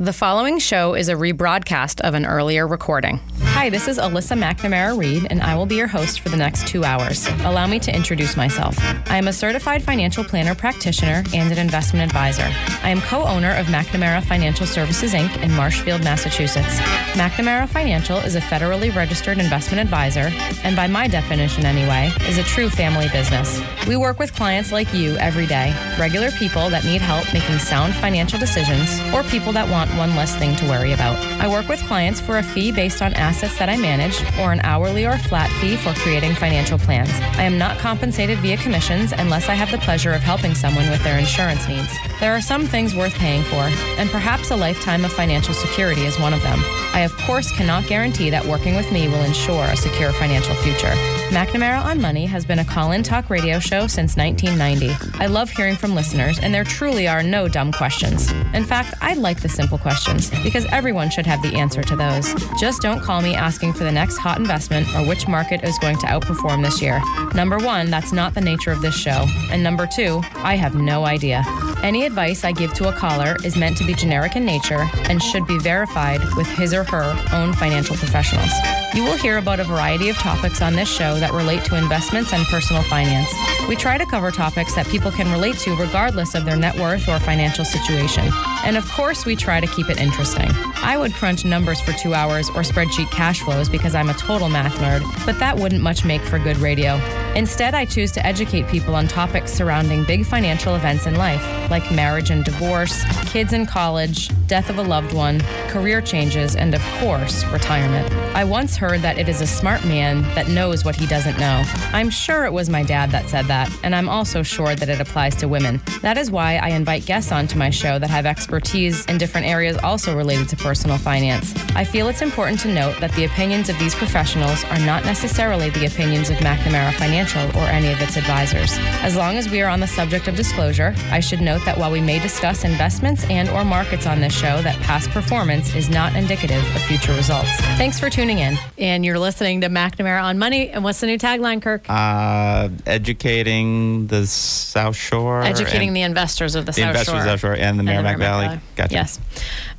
The following show is a rebroadcast of an earlier recording. Hi, this is Alyssa McNamara Reed, and I will be your host for the next two hours. Allow me to introduce myself. I am a certified financial planner practitioner and an investment advisor. I am co owner of McNamara Financial Services Inc. in Marshfield, Massachusetts. McNamara Financial is a federally registered investment advisor, and by my definition anyway, is a true family business. We work with clients like you every day, regular people that need help making sound financial decisions, or people that want one less thing to worry about. I work with clients for a fee based on assets that I manage, or an hourly or flat fee for creating financial plans. I am not compensated via commissions unless I have the pleasure of helping someone with their insurance needs. There are some things worth paying for, and perhaps a lifetime of financial security is one of them. I, of course, cannot guarantee that working with me will ensure a secure financial future. McNamara on Money has been a call in talk radio show since 1990. I love hearing from listeners, and there truly are no dumb questions. In fact, I like the simple questions because everyone should have the answer to those. Just don't call me asking for the next hot investment or which market is going to outperform this year. Number one, that's not the nature of this show. And number two, I have no idea. Any advice I give to a caller is meant to be generic in nature and should be verified with his or her own financial professionals. You will hear about a variety of topics on this show that relate to investments and personal finance. We try to cover topics that people can relate to regardless of their net worth or financial situation. And of course, we try to keep it interesting. I would crunch numbers for two hours or spreadsheet cash flows because I'm a total math nerd, but that wouldn't much make for good radio. Instead, I choose to educate people on topics surrounding big financial events in life, like marriage and divorce, kids in college, death of a loved one, career changes, and of course, retirement. I once heard that it is a smart man that knows what he doesn't know. I'm sure it was my dad that said that, and I'm also sure that it applies to women. That is why I invite guests onto my show that have expertise in different areas also related to personal finance. I feel it's important to note that the opinions of these professionals are not necessarily the opinions of McNamara Financial or any of its advisors. As long as we are on the subject of disclosure, I should note that while we may discuss investments and or markets on this show, that past performance is not indicative of future results. Thanks for tuning in. And you're listening to McNamara on Money. And what's the new tagline, Kirk? Uh, educating the South Shore. Educating the investors of the, the South investors Shore. of the South Shore and the and Merrimack Valley. Gotcha. Yes.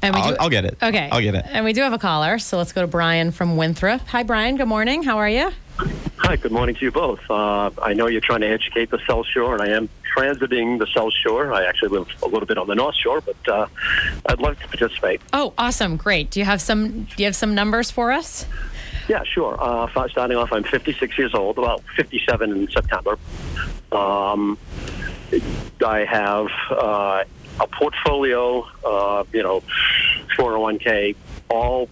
And we I'll, do, I'll get it. Okay. I'll get it. And we do have a caller, so let's go to Brian from Winthrop. Hi, Brian. Good morning. How are you? Hi, good morning to you both. Uh, I know you're trying to educate the South Shore, and I am transiting the South Shore. I actually live a little bit on the North Shore, but uh, I'd love to participate. Oh, awesome. Great. Do you have some do you have some numbers for us? Yeah, sure. Uh, starting off, I'm 56 years old, about 57 in September. Um, I have uh, a portfolio, uh, you know, 401k, all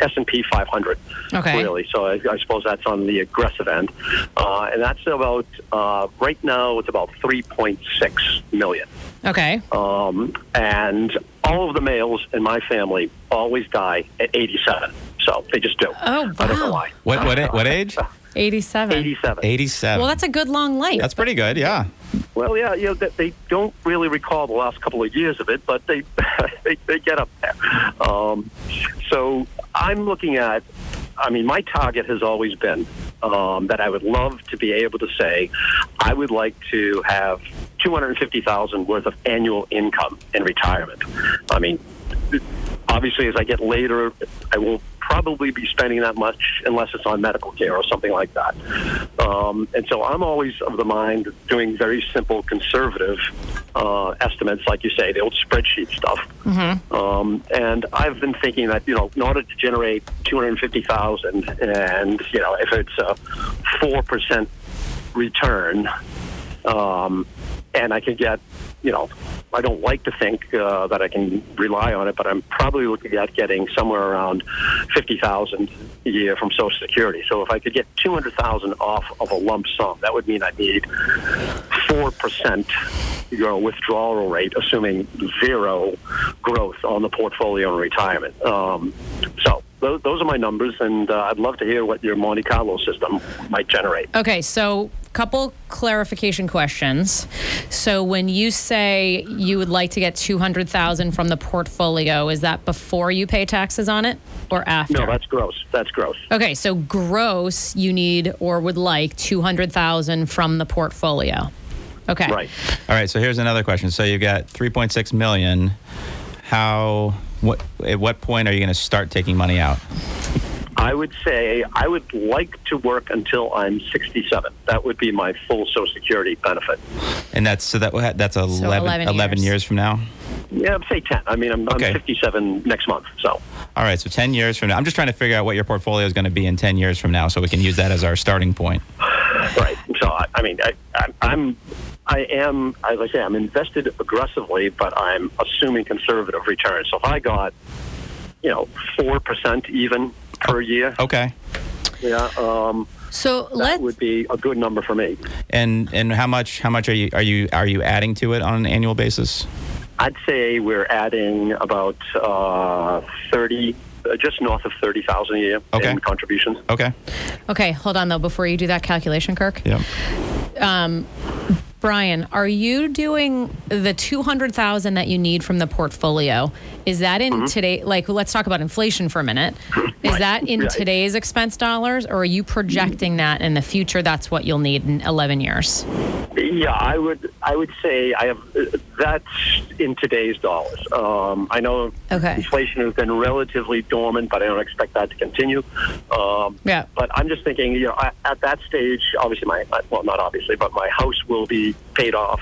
S&P 500. Okay. Really, so I, I suppose that's on the aggressive end, uh, and that's about uh, right now it's about 3.6 million. Okay. Um, and all of the males in my family always die at 87. So they just do. Oh, I don't know wow. why. What what what age? 87. 87. 87. Well, that's a good long life. That's pretty good. Yeah. Well, yeah, you know, they, they don't really recall the last couple of years of it, but they they, they get up there. Um, so I'm looking at. I mean, my target has always been um, that I would love to be able to say, I would like to have two hundred fifty thousand worth of annual income in retirement. I mean, obviously, as I get later, I will probably be spending that much unless it's on medical care or something like that. Um, and so I'm always of the mind doing very simple, conservative uh, estimates, like you say, the old spreadsheet stuff. Um, and I've been thinking that you know, in order to generate two hundred fifty thousand, and you know, if it's a four percent return, um, and I can get, you know, I don't like to think uh, that I can rely on it, but I'm probably looking at getting somewhere around fifty thousand a year from Social Security. So if I could get two hundred thousand off of a lump sum, that would mean I need four percent, your withdrawal rate, assuming zero growth on the portfolio in retirement. Um, so. Those, those are my numbers, and uh, I'd love to hear what your Monte Carlo system might generate. Okay, so couple clarification questions. So when you say you would like to get 200,000 from the portfolio, is that before you pay taxes on it or after? No, that's gross. That's gross. Okay, so gross you need or would like 200,000 from the portfolio. Okay. Right. All right. So here's another question. So you've got 3.6 million. how what at what point are you going to start taking money out? I would say I would like to work until I'm 67. That would be my full Social Security benefit. And that's so that that's 11, 11 11 years. years from now. Yeah, say 10. I mean, I'm, Okay. I'm 57 next month, so. All right, so 10 years from now. I'm just trying to figure out what your portfolio is going to be in 10 years from now so we can use that as our starting point. Right. So I, I mean, I, I, I'm, I am, as I say, I'm invested aggressively, but I'm assuming conservative returns. So if I got, you know, four percent even per year, Okay. yeah, um, So that would be a good number for me. And and how much how much are you are you are you adding to it on an annual basis? I'd say we're adding about uh, thirty, Uh, just north of thirty thousand a year Okay. in contributions. Okay. okay. Hold on though. Before you do that calculation, Kirk. Yep. Um, Brian, are you doing the 200,000 that you need from the portfolio? Is that in today like let's talk about inflation for a minute. Is that in Right. today's expense dollars or are you projecting that in the future that's what you'll need in 11 years? Yeah, I would. I would say I have. uh, That's in today's dollars. Um, I know Okay. inflation has been relatively dormant, but I don't expect that to continue. Um, Yeah. But I'm just thinking, you know, I- at that stage, obviously my well, not obviously, but my house will be paid off.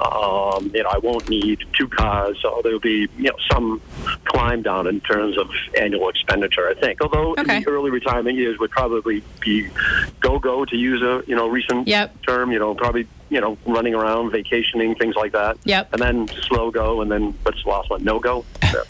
Um, you know, I won't need two cars, so there'll be you know some climb down in terms of annual expenditure. I think, although Okay. in the early retirement years would probably be go go to use a you know recent Yep. term. You know, probably you know running around, vacationing, things like that. Yep. And then slow go, and then what's the last one? No go.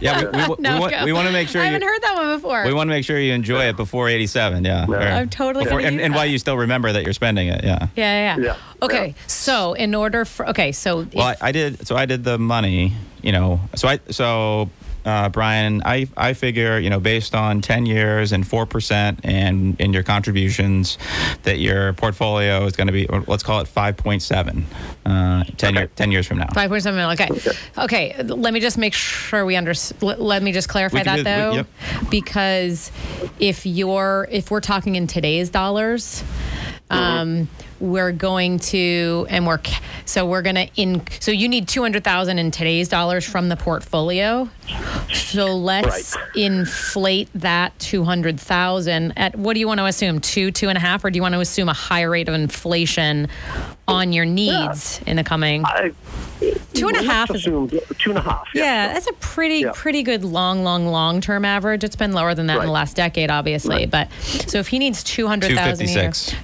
Yeah, we, we, we, No, want, go. we want to make sure I you, haven't heard that one before. we want to make sure you enjoy it before 87. Yeah. Or I'm totally before, and, and why you still remember that you're spending it. Yeah. yeah, yeah, Yeah. Okay. Yeah. So, in order for okay, so if- Well, I, I did. So I did the money. You know. So I. So uh, Brian, I I figure you know based on 10 years and four percent and in your contributions that your portfolio is going to be let's call it 5.7. Uh, 10 year, 10 years from now. Five point seven million. Okay. Okay. Let me just make sure we understand, Let, let me just clarify that do- though, we- yep. because if you're if we're talking in today's dollars, um, we're going to and we're so we're gonna in so you need two hundred thousand in today's dollars from the portfolio. So let's Right. inflate that two hundred thousand at what do you want to assume two two and a half or do you want to assume a higher rate of inflation on your needs in the coming? I, Two and a half is- assume two and a half. Yeah, that's a pretty Yeah. pretty good long long long term average. It's been lower than that in the last decade, obviously. Right. But so if he needs two hundred thousand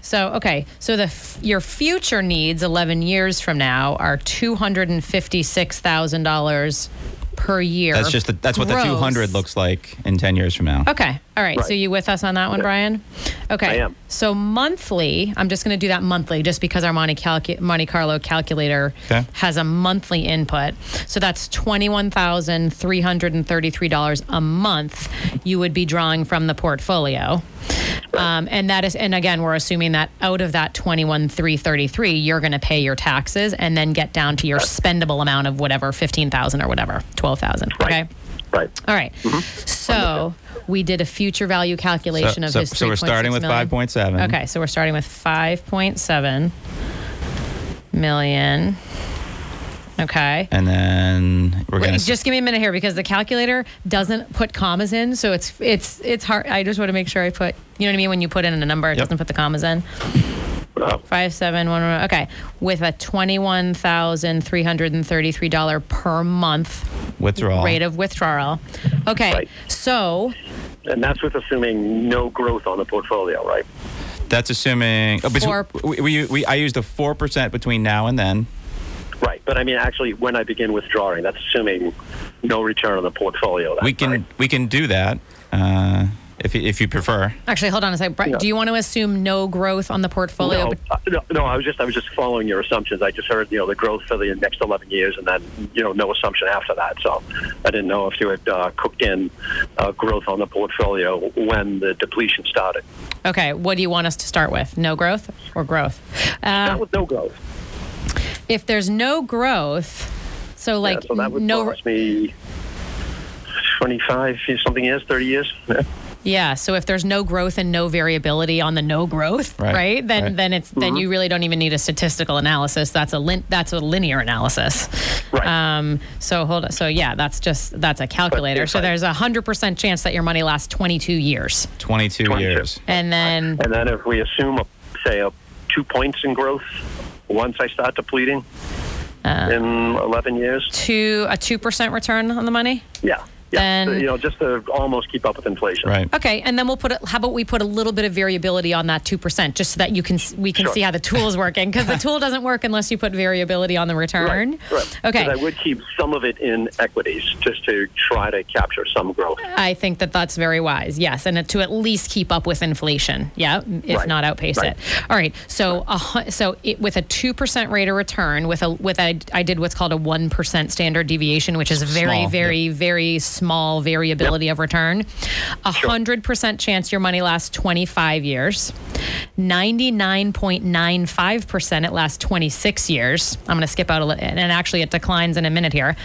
so okay, so the your future needs eleven years from now are two hundred and fifty six thousand dollars per year. That's just the, that's what the 200 looks like in 10 years from now. Okay. All right. So Right. you with us on that one, Brian? Okay. I am. So monthly, I'm just going to do that monthly just because our Monte, calcu- Monte Carlo calculator Okay. has a monthly input. So that's $21,333 a month you would be drawing from the portfolio. Um, and that is, and again, we're assuming that out of that twenty-one three thirty-three, you're going to pay your taxes and then get down to your spendable amount of whatever fifteen thousand or whatever, twelve thousand. Right. Okay. Right. All right. Mm-hmm. So we did a future value calculation So, of so, his. so we're 3.6 starting with million. 5.7. Okay, so we're starting with 5.7 million. Okay. And then we're Wait, going to just give me a minute here because the calculator doesn't put commas in, so it's it's it's hard. I just want to make sure I put, you know what I mean, when you put in a number, it Yep. doesn't put the commas in. Uh, Five seven one one. Okay, with a twenty-one thousand three hundred and thirty-three dollar per month withdrawal. rate of withdrawal. Okay, Right. so and that's with assuming no growth on the portfolio, right? That's assuming. oh, between- Four- we, we, we, I used a 4% between now and then. Right. But I mean, actually, when I begin withdrawing, that's assuming no return on the portfolio. That We can time. we can do that uh, if, you- if you prefer. Actually, hold on a second. Bri- Yeah. Do you want to assume no growth on the portfolio? No, uh, no, no, I was just I was just following your assumptions. I just heard you know the growth for the next 11 years, and then you know no assumption after that. So I didn't know if you had uh, cooked in uh, growth on the portfolio when the depletion started. Okay, what do you want us to start with? No growth or growth? Uh, Not with no growth. if there's no growth, so like yeah, so that would no. cost me 25 something years, 30 years. Yeah. Yeah. So if there's no growth and no variability on the no growth, right? Right, then right. then it's then you really don't even need a statistical analysis. That's a lin- that's a linear analysis. Right. Um, so hold on. So yeah, that's just that's a calculator. So there's a hundred percent chance that your money lasts 22 years, 22 22. years. and then And then if we assume, a, say, a two points in growth once I start depleting Uh. in 11 years, To a two percent return on the money. yeah, yeah, Then- you know, just to almost keep up with inflation. Right. Okay, and then we'll put. A, how about we put a little bit of variability on that two percent, just so that you can we can Sure. see how the tool is working because the tool doesn't work unless you put variability on the return. Right, right. Okay. 'Cause I would keep some of it in equities just to try to capture some growth. I think that that's very wise. Yes, and to at least keep up with inflation. Yeah, if Right. not outpace Right. it. All right. So, a, so it, with a two percent rate of return, with a with a, I did what's called a one percent standard deviation, which is very, Small, very, very small variability of return. A hundred percent chance your money lasts twenty five years. Ninety nine point nine five percent it lasts twenty six years. I'm going to skip out a little, and actually it declines in a minute here.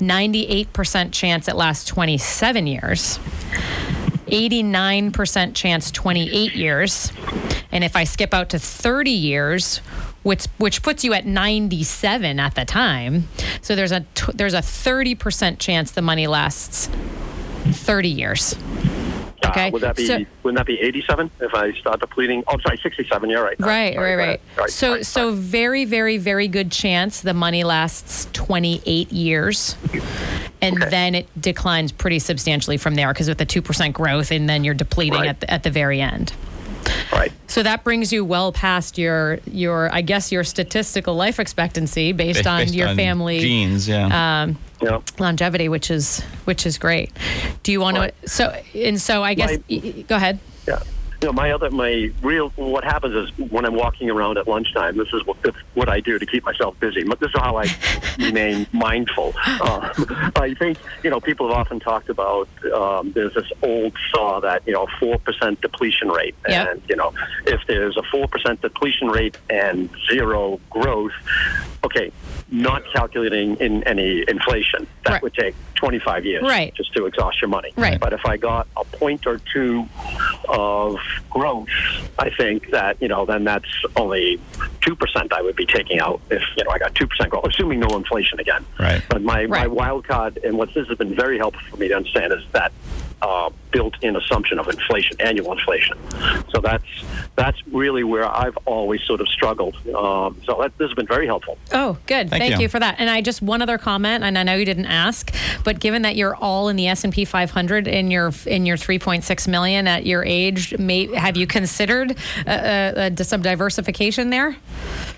Ninety eight percent chance it lasts twenty seven years. 89% chance 28 years. And if I skip out to 30 years, which which puts you at 97 at the time. So there's a t- there's a 30% chance the money lasts 30 years. Uh, Okay, would that be so- wouldn't that be 87 if I start depleting? Oh, I'm sorry, 67. You're right. Right, Sorry, right, right. So right, so right. very very very good chance the money lasts 28 years. And Okay. then it declines pretty substantially from there because with the 2% growth and then you're depleting Right. at the, at the very end. Right. So that brings you well past your your I guess your statistical life expectancy based, on Based your on family genes, yeah. um, Yeah. longevity, which is which is great. Do you want Right. to so and so I guess My- go ahead. Yeah. You know, my other, my real, what happens is when I'm walking around at lunchtime, this is what, what I do to keep myself busy. But This is how I remain mindful. Uh, I think, you know, people have often talked about, um, there's this old saw that, you know, 4% depletion rate. Yep. And, you know, if there's a 4% depletion rate and zero growth, okay, not calculating in any inflation, that Right. would take 25 years Right. just to exhaust your money. Right. But if I got a point or two of growth, I think that, you know, then that's only 2% I would be taking out if, you know, I got 2% growth, assuming no inflation again. Right. But my, my wild card, and what this has been very helpful for me to understand, is that uh, built-in assumption of inflation, annual inflation. So that's that's really where I've always sort of struggled. Um, so that, this has been very helpful. Oh, good. Thank Thank, you. you. for that. And I just one other comment, and I know you didn't ask, but given that you're all in the S and P 500 in your in your 3.6 million at your age, may, have you considered uh, uh, uh, some diversification there?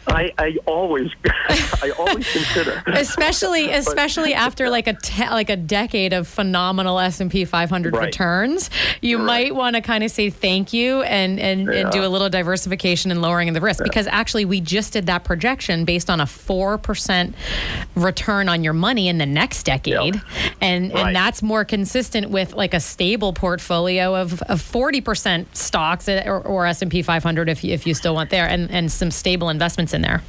I, I always I always consider. especially especially after like a te- like a decade of phenomenal S&P 500 Right. returns you Right. might want to kind of say thank you and and, and do a little diversification and lowering of the risk because actually we just did that projection based on a 4% return on your money in the next decade Yep. and Right. and that's more consistent with like a stable portfolio of, of 40% stocks eh, or, or S&P 500 if you, if you still want there and and some stable investments in there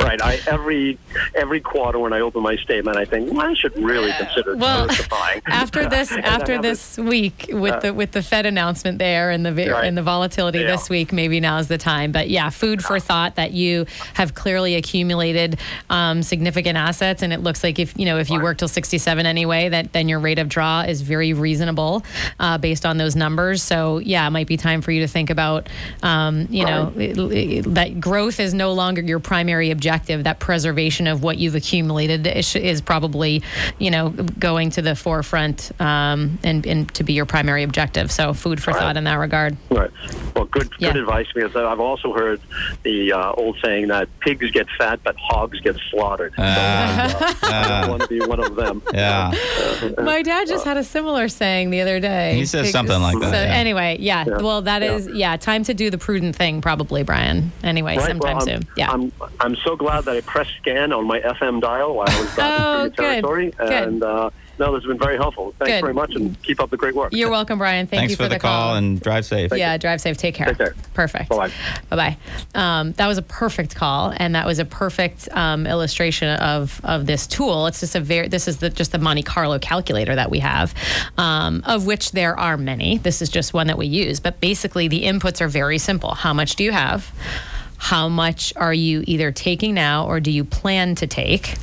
Right. I every every quarter when I open my statement, I think well, I should really consider well, diversifying. after this after this week with the with the Fed announcement there and the Right. and the volatility Yeah. this week, maybe now is the time. But yeah, food for thought that you have clearly accumulated um, significant assets, and it looks like if you know if you work till sixty seven anyway, that then your rate of draw is very reasonable uh, based on those numbers. So yeah, it might be time for you to think about um, you know it- it- that growth is no longer your primary objective. That preservation of what you've accumulated is, is probably you know going to the forefront um, and, and to be your primary objective. So food for All right. thought in that regard. Right. Well, good Yeah. good advice because I've also heard the uh, old saying that pigs get fat but hogs get slaughtered. So, uh, I don't want to be one of them. yeah. My dad just had a similar saying the other day. He says something like that, So yeah. anyway, yeah, Yeah. Well, that Yeah. is yeah. Time to do the prudent thing, probably, Brian. Anyway, Right, sometime well, I'm, soon. Yeah. I'm, I'm so glad that I pressed scan on my FM dial while I was Oh, driving through good, territory. good. And, uh, no, this has been very helpful. Thanks Good. very much, and keep up the great work. You're welcome, Brian. Thank Thanks you for, the, call, and drive safe. yeah, drive safe. Take care. Take care. Perfect. Bye-bye. Bye bye. Um, that was a perfect call, and that was a perfect um, illustration of of this tool. It's just a very. This is the, just the Monte Carlo calculator that we have, um, of which there are many. This is just one that we use, but basically the inputs are very simple. How much do you have? How much are you either taking now or do you plan to take?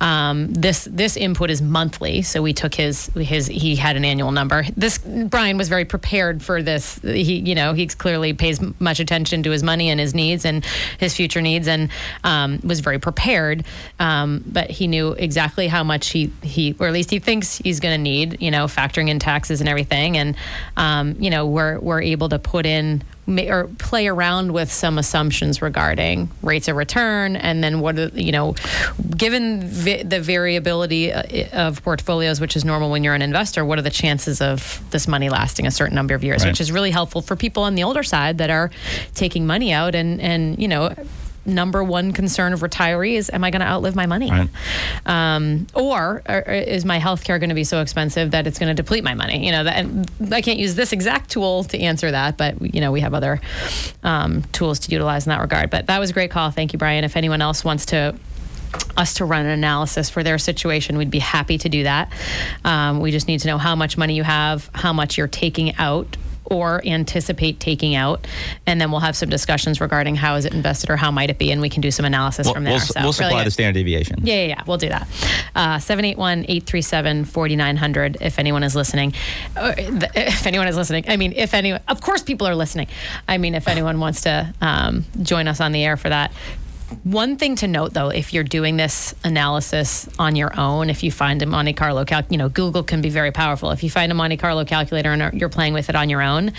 Um, this this input is monthly, so we took his his he had an annual number. This Brian was very prepared for this. He you know he clearly pays much attention to his money and his needs and his future needs, and um, was very prepared. Um, but he knew exactly how much he he or at least he thinks he's going to need. You know, factoring in taxes and everything, and um, you know we're we're able to put in ma- or play around with some assumptions regarding rates of return and then what are, you know given vi- the variability uh, of portfolios which is normal when you're an investor what are the chances of this money lasting a certain number of years Right. which is really helpful for people on the older side that are taking money out and and you know number one concern of retirees am i going to outlive my money Right. um, or, or is my health care going to be so expensive that it's going to deplete my money? You know, that, and I can't use this exact tool to answer that, but you know, we have other um, tools to utilize in that regard. But that was a great call. Thank you, Brian. If anyone else wants to us to run an analysis for their situation, we'd be happy to do that. Um, we just need to know how much money you have, how much you're taking out or anticipate taking out, and then we'll have some discussions regarding how is it invested or how might it be, and we can do some analysis We'll, from there. we'll, So, we'll really supply good. the standard deviation. Yeah, yeah, yeah. We'll do that. Uh, 781 837 4900 if anyone is listening. Uh, If anyone is listening. I mean, if anyone, of course, people are listening. I mean, if anyone wants to um, join us on the air for that. One thing to note, though, if you're doing this analysis on your own, if you find a Monte Carlo calc, you know, Google can be very powerful. If you find a Monte Carlo calculator and you're playing with it on your own,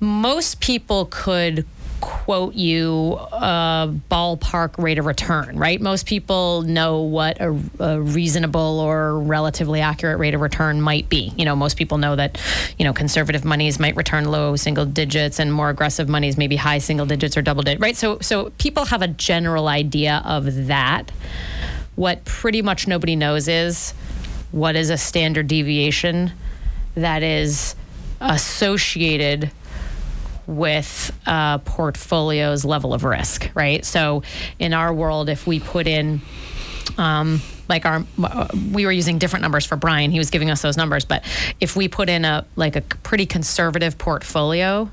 most people could quote you a ballpark rate of return, right? Most people know what a, a reasonable or relatively accurate rate of return might be. You know, most people know that, you know, conservative monies might return low single digits and more aggressive monies maybe high single digits or double digit, right? So so people have a general idea of that. What pretty much nobody knows is what is a standard deviation that is associated with a portfolio's level of risk, right? So in our world, if we put in um, like our we were using different numbers for Brian. He was giving us those numbers, but if we put in a like a pretty conservative portfolio,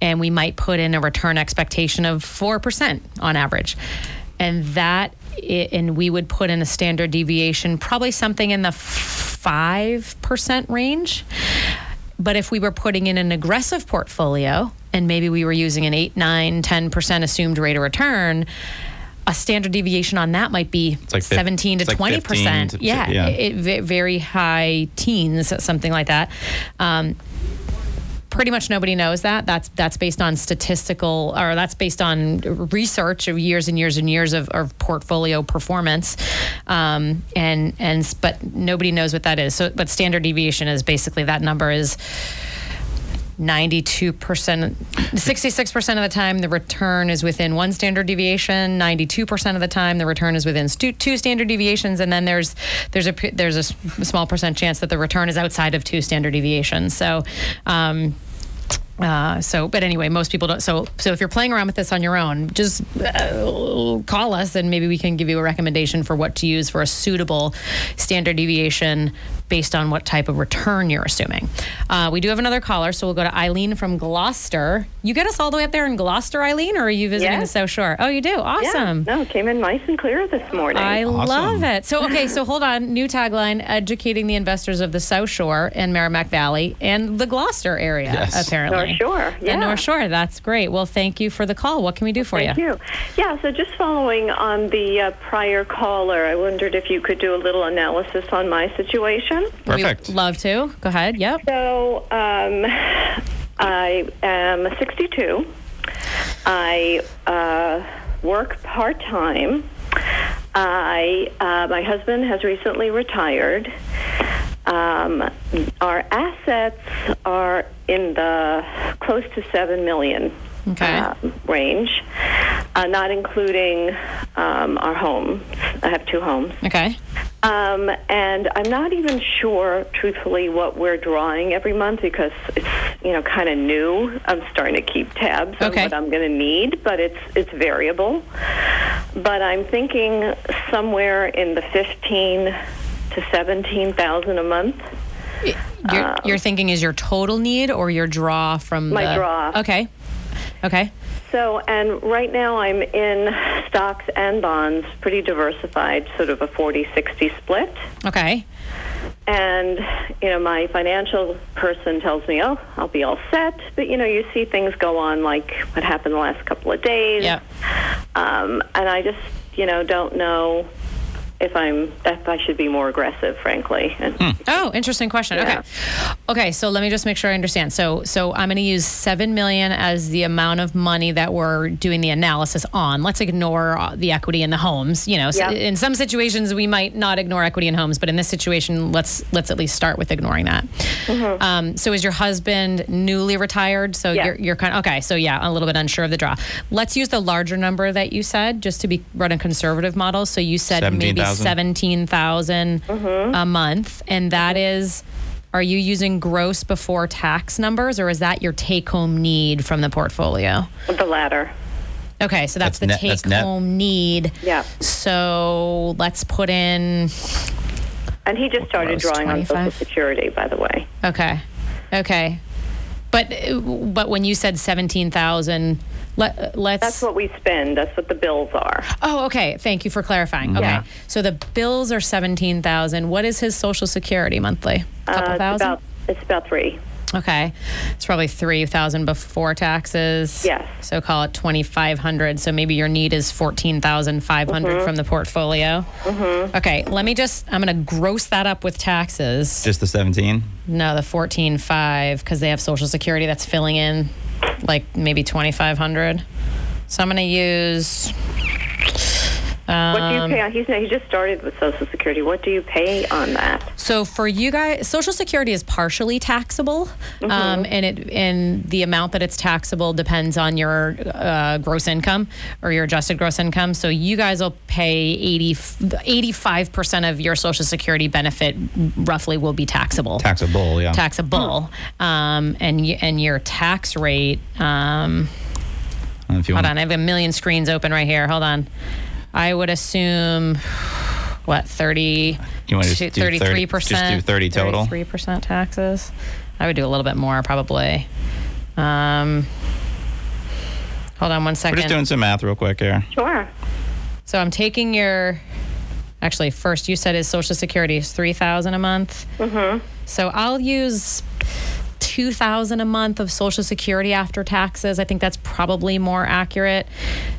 and we might put in a return expectation of four percent on average, and that and we would put in a standard deviation, probably something in the five percent range. But if we were putting in an aggressive portfolio and maybe we were using an 8, 9, 10% assumed rate of return, a standard deviation on that might be like fif- 17 to it's like 20%. 15 to- yeah, yeah. It, ve- very high teens, something like that. Um, pretty much nobody knows that. That's that's based on statistical or that's based on research of years and years and years of, of portfolio performance. Um, and and but nobody knows what that is. So but standard deviation is basically that number is 92%, 66% of the time the return is within one standard deviation, 92% of the time the return is within stu- two standard deviations and then there's there's a there's a small percent chance that the return is outside of two standard deviations. So um uh, so, but anyway, most people don't. So, so if you're playing around with this on your own, just uh, call us and maybe we can give you a recommendation for what to use for a suitable standard deviation based on what type of return you're assuming. Uh, we do have another caller, so we'll go to Eileen from Gloucester. You get us all the way up there in Gloucester, Eileen, or are you visiting Yeah. the South Shore? Oh, you do. Awesome. Yeah, Awesome. no, came in nice and clear this morning. I Awesome. love it. So, okay, so hold on. New tagline educating the investors of the South Shore and Merrimack Valley and the Gloucester area, Yes. apparently. North Shore, The yeah. North Shore. That's great. Well, thank you for the call. What can we do for you? Thank you. Yeah, so just following on the uh, prior caller, I wondered if you could do a little analysis on my situation. Perfect. We'd love to. Go ahead. Yep. So um, I am 62. I uh, work part time. I uh, my husband has recently retired. Um, our assets are in the close to seven million Okay. uh, range, uh, not including um, our home. I have two homes. Okay. Um, and I'm not even sure, truthfully, what we're drawing every month because it's you know kind of new. I'm starting to keep tabs on what I'm going to need, but it's it's variable. But I'm thinking somewhere in the 15 to 17,000 a month. You're, you're thinking is your total need or your draw from My the draw. Okay. Okay. So, and right now I'm in stocks and bonds, pretty diversified, sort of a 40 60 split. Okay. And, you know, my financial person tells me, oh, I'll be all set. But, you know, you see things go on like what happened the last couple of days. Yep. Um, and I just, you know, don't know if I'm, if I should be more aggressive, frankly. And, Oh, interesting question. Yeah. Okay. Okay, so let me just make sure I understand. So so I'm going to use 7 million as the amount of money that we're doing the analysis on. Let's ignore uh, the equity in the homes, you know. So in some situations we might not ignore equity in homes, but in this situation let's let's at least start with ignoring that. Um, so is your husband newly retired? So Yeah. you're you're kind of Okay, so yeah, a little bit unsure of the draw. Let's use the larger number that you said just to be run a conservative model. So you said maybe 17,000. 17,000 mm-hmm. a month and that mm-hmm. is are you using gross before tax numbers or is that your take home need from the portfolio? the latter. Okay, so that's, That's the net- that's take net. home need. Yeah. So let's put in And he just started Gross drawing on Social Security, by the way. okay. Okay. But but when you said 17,000 let, let's That's what we spend. That's what the bills are. Oh, okay. Thank you for clarifying. Okay. Yeah. So the bills are 17,000. What is his social security monthly? A couple Uh, it's thousand? about it's about three. Okay. It's probably 3,000 before taxes. Yes. So call it 2,500. So maybe your need is 14,500 Mm-hmm. from the portfolio. Mhm. Okay. Let me just, I'm going to gross that up with taxes. Just the 17? No, the 14,500 because they have Social Security that's filling in like maybe 2,500. So I'm going to use. What do you Um, pay on? He's he just started with Social Security. What do you pay on that? So for you guys, Social Security is partially taxable, Mm-hmm. um, and it and the amount that it's taxable depends on your uh, gross income or your adjusted gross income. So you guys will pay 85 percent of your Social Security benefit, roughly, will be taxable. Taxable, yeah. taxable, um, and and your tax rate. Um, I don't know if you hold want on, I have a million screens open right here. Hold on. I would assume what 30 You wanna just do 30 33 just percent do 30 total? 33 percent taxes I would do a little bit more probably um hold on one second. We're just doing some math real quick here. Sure. so I'm taking your actually first you said his social security is 3000 a month mm-hmm. so I'll use 2000 a month of social security after taxes i think that's probably more accurate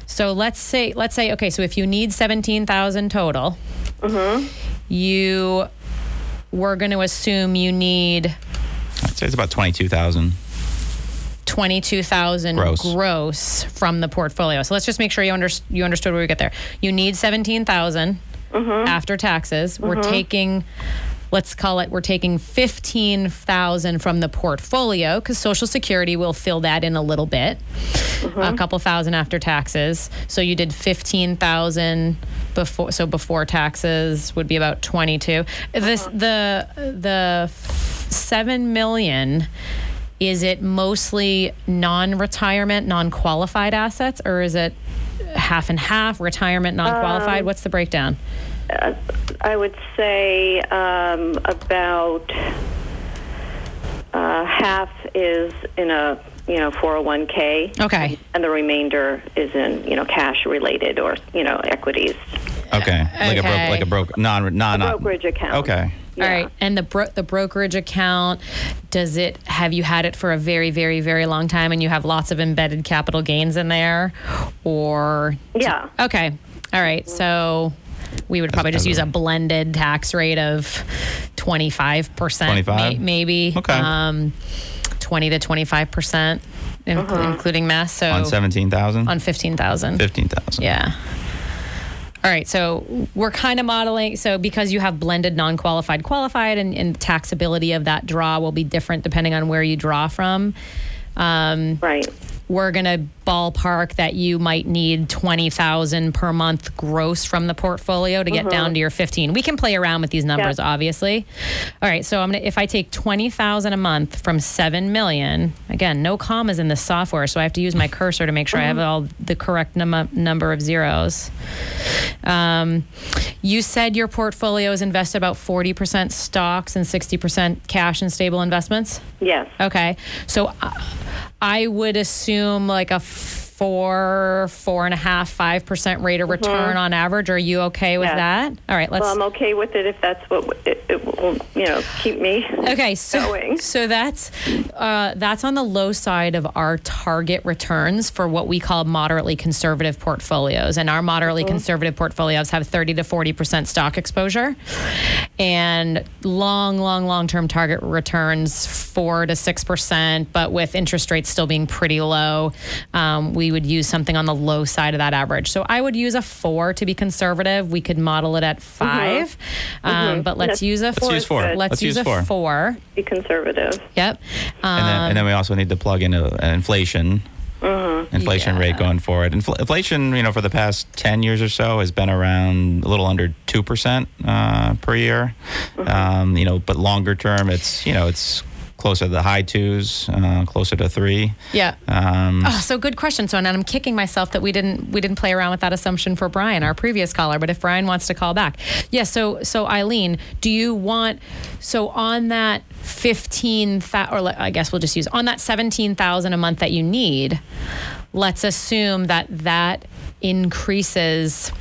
so let's say let's say okay so if you need 17000 total mm-hmm. you we're going to assume you need I'd say it's about 22,000. 22,000 Gross. gross from the portfolio. So let's just make sure you, under, you understood where we get there. You need 17,000 mm-hmm. after taxes. We're mm-hmm. taking let's call it we're taking 15,000 from the portfolio cuz social security will fill that in a little bit. A mm-hmm. couple thousand after taxes. So you did 15,000 before so before taxes would be about 22. This uh-huh. the the 7 million is it mostly non-retirement, non-qualified assets, or is it half and half, retirement, non-qualified? What's the breakdown? I would say um, about uh, half is in a you know 401k. Okay. And the remainder is in you know cash related or you know equities. Okay. Like a broke, like a broke, non, non, non brokerage account. Okay. All right, and the bro- the brokerage account, does it have you had it for a very very very long time, and you have lots of embedded capital gains in there, or Yeah. Okay. All right. So we would probably just use a blended tax rate of 25%. 25? maybe. Okay. Um, 20 to 25%, in- including mess. So On 17,000? on 15,000. 15,000. Yeah. All right, so we're kind of modeling. So because you have blended, non-qualified, qualified, and, and taxability of that draw will be different depending on where you draw from. Um, Right. We're going to ballpark that you might need 20,000 per month gross from the portfolio to get down to your 15. We can play around with these numbers Yeah. obviously. All right, so I'm going to if I take 20,000 a month from 7 million, again, no commas in the software, so I have to use my cursor to make sure I have all the correct num- number of zeros. Um, you said your portfolio is invested about 40% stocks and 60% cash and stable investments? Yes. Okay. So uh, I would assume like a four, four and a half, five percent rate of return on average. Are you okay with Yeah. that? All right. Let's. Well, I'm okay with it if that's what it, it will, you know, keep me. Okay, so going. so that's uh, that's on the low side of our target returns for what we call moderately conservative portfolios, and our moderately Mm-hmm. conservative portfolios have thirty to forty percent stock exposure, and long, long, long term target returns four to six percent, but with interest rates still being pretty low, um, we would use something on the low side of that average. So I would use a four to be conservative. We could model it at 5 um, but let's That's- use a four. Let's use four. Let's, Let's use, use a four. four. Be conservative. Yep. Um, and then, and then we also need to plug in a, an inflation. Inflation Yeah. rate going forward. Infl- inflation, you know, for the past ten years or so has been around a little under two percent uh, per year. Um, you know, but longer term, it's you know it's closer to the high twos, uh, closer to three. yeah. Um, Oh, so good question. So, and I'm kicking myself that we didn't we didn't play around with that assumption for Brian, our previous caller. But if Brian wants to call back, yeah. So, so Eileen, do you want so on that fifteen thousand, or I guess we'll just use on that seventeen thousand a month that you need? Let's assume that that increases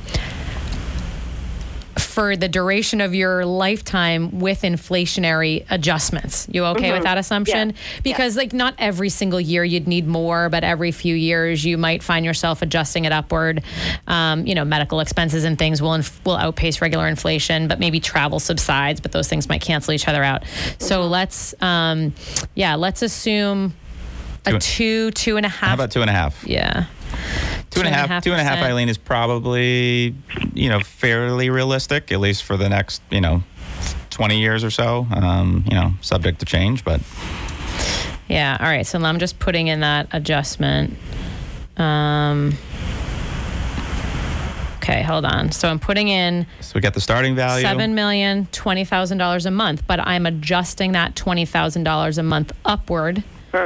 for the duration of your lifetime with inflationary adjustments. You okay with that assumption? Mm-hmm. Yeah. Because like not every single year you'd need more, but every few years you might find yourself adjusting it upward. Um, you know, medical expenses and things will inf- will outpace regular inflation, but maybe travel subsides, but those things might cancel each other out. So Mm-hmm. let's, um, yeah, let's assume a Two- two, two and a half. how about two and a half? yeah. Two and a half. Two and a half. Eileen is probably, you know, fairly realistic, at least for the next, you know, twenty years or so. Um, you know, subject to change, but Yeah. All right. So I'm just putting in that adjustment. Um, okay, hold on. So I'm putting in so we got the starting value. seven million twenty thousand dollars a month, but I'm adjusting that twenty thousand dollars a month upward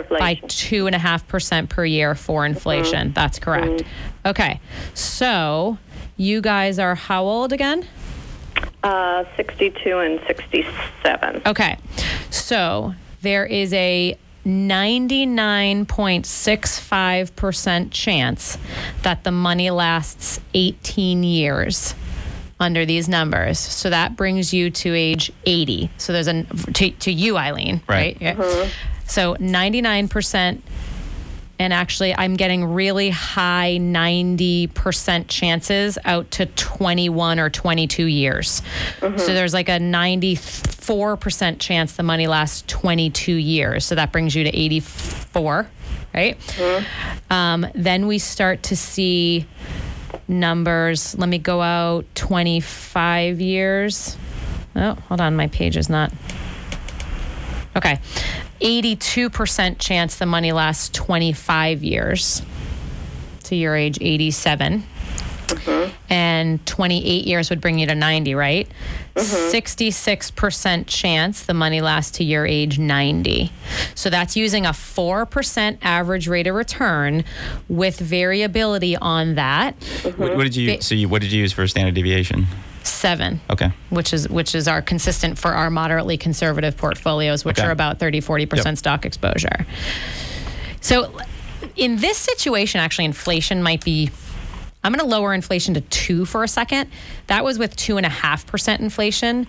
by two and a half percent per year for inflation. Mm-hmm. That's correct. Mm-hmm. Okay. So you guys are how old again? Uh, 62 and 67. Okay. So there is a 99.65% chance that the money lasts 18 years under these numbers. So that brings you to age 80. So there's a to, to you Eileen, Right. right? Yeah. Mm-hmm. So 99% and actually I'm getting really high 90% chances out to 21 or 22 years. So there's like a 94% chance the money lasts 22 years. So that brings you to 84, right? Um, then we start to see numbers. Let me go out 25 years. Oh, hold on, my page is not. Okay. 82% chance the money lasts 25 years to your age 87. Mm-hmm. And 28 years would bring you to 90, right? Mm-hmm. 66% chance the money lasts to your age 90. So that's using a 4% average rate of return with variability on that. Mm-hmm. What, what did you? Ba- So you, what did you use for standard deviation? Seven. Okay. which is which is our consistent for our moderately conservative portfolios, which Okay. are about 30, 40% Yep. stock exposure. So in this situation, actually, inflation might be. I'm going to lower inflation to two for a second. That was with two and a half percent inflation.